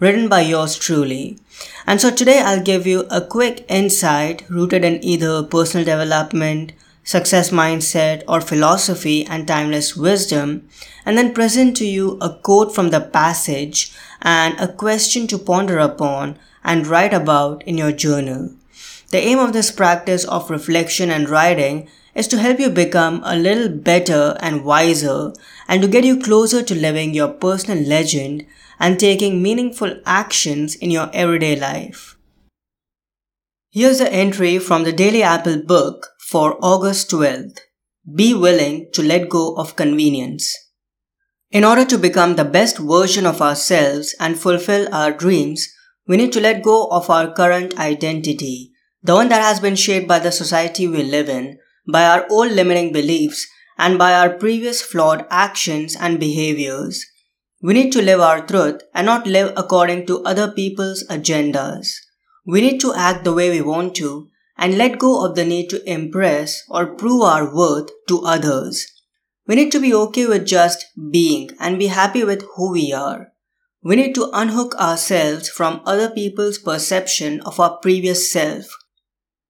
written by yours truly. And so today I'll give you a quick insight rooted in either personal development, success mindset, or philosophy and timeless wisdom, and then present to you a quote from the passage and a question to ponder upon and write about in your journal. The aim of this practice of reflection and writing is to help you become a little better and wiser and to get you closer to living your personal legend and taking meaningful actions in your everyday life. Here's the entry from the Daily Apple book for August 12th. Be willing to let go of convenience. In order to become the best version of ourselves and fulfill our dreams, we need to let go of our current identity, the one that has been shaped by the society we live in, by our old limiting beliefs, and by our previous flawed actions and behaviors. We need to live our truth and not live according to other people's agendas. We need to act the way we want to and let go of the need to impress or prove our worth to others. We need to be okay with just being and be happy with who we are. We need to unhook ourselves from other people's perception of our previous self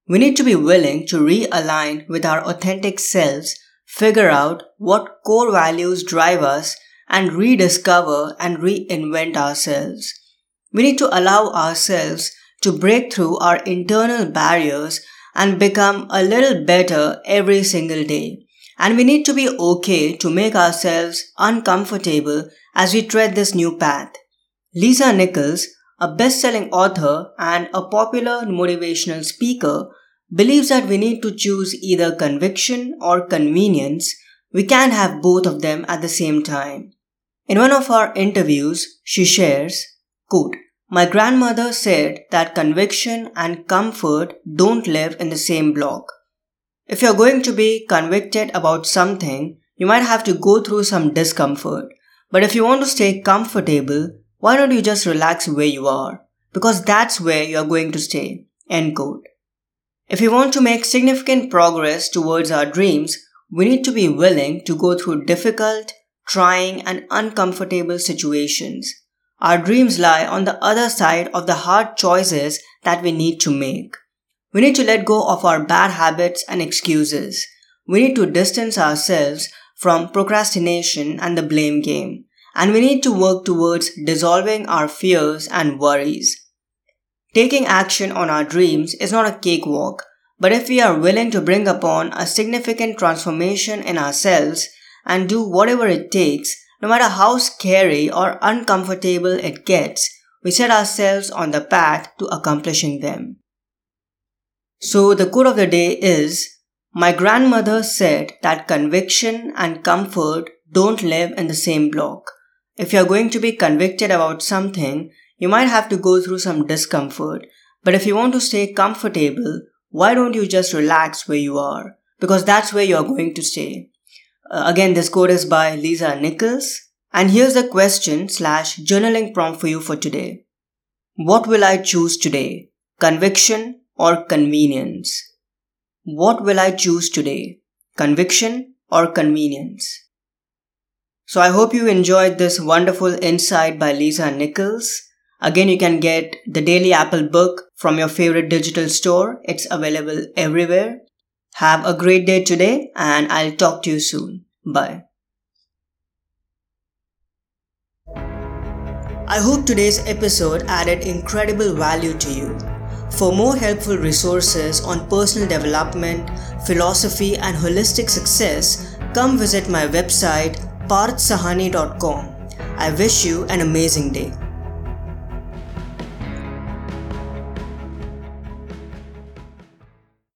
we need to be willing to realign with our authentic selves, figure out what core values drive us, and rediscover and reinvent ourselves. We need to allow ourselves to break through our internal barriers and become a little better every single day. And we need to be okay to make ourselves uncomfortable as we tread this new path. Lisa Nichols, a best-selling author and a popular motivational speaker, believes that we need to choose either conviction or convenience. We can't have both of them at the same time. In one of our interviews, she shares, quote, My grandmother said that conviction and comfort don't live in the same block. If you're going to be convicted about something, you might have to go through some discomfort. But if you want to stay comfortable, why don't you just relax where you are? Because that's where you're going to stay. End quote. If we want to make significant progress towards our dreams, we need to be willing to go through difficult, trying, and uncomfortable situations. Our dreams lie on the other side of the hard choices that we need to make. We need to let go of our bad habits and excuses. We need to distance ourselves from procrastination and the blame game and we need to work towards dissolving our fears and worries. Taking action on our dreams is not a cakewalk, but if we are willing to bring upon a significant transformation in ourselves and do whatever it takes, no matter how scary or uncomfortable it gets, we set ourselves on the path to accomplishing them. So the quote of the day is, my grandmother said that conviction and comfort don't live in the same block. If you're going to be convicted about something, you might have to go through some discomfort. But if you want to stay comfortable, why don't you just relax where you are? Because that's where you're going to stay. Uh, again, this quote is by Lisa Nichols. And here's the question slash journaling prompt for you for today. What will I choose today? Conviction or convenience? What will I choose today? Conviction or convenience? So I hope you enjoyed this wonderful insight by Lisa Nichols. Again, you can get the Daily Apple book from your favorite digital store. It's available everywhere. Have a great day today and I'll talk to you soon. Bye. I hope today's episode added incredible value to you. For more helpful resources on personal development, philosophy, and holistic success, come visit my website parthsahani.com. I wish you an amazing day.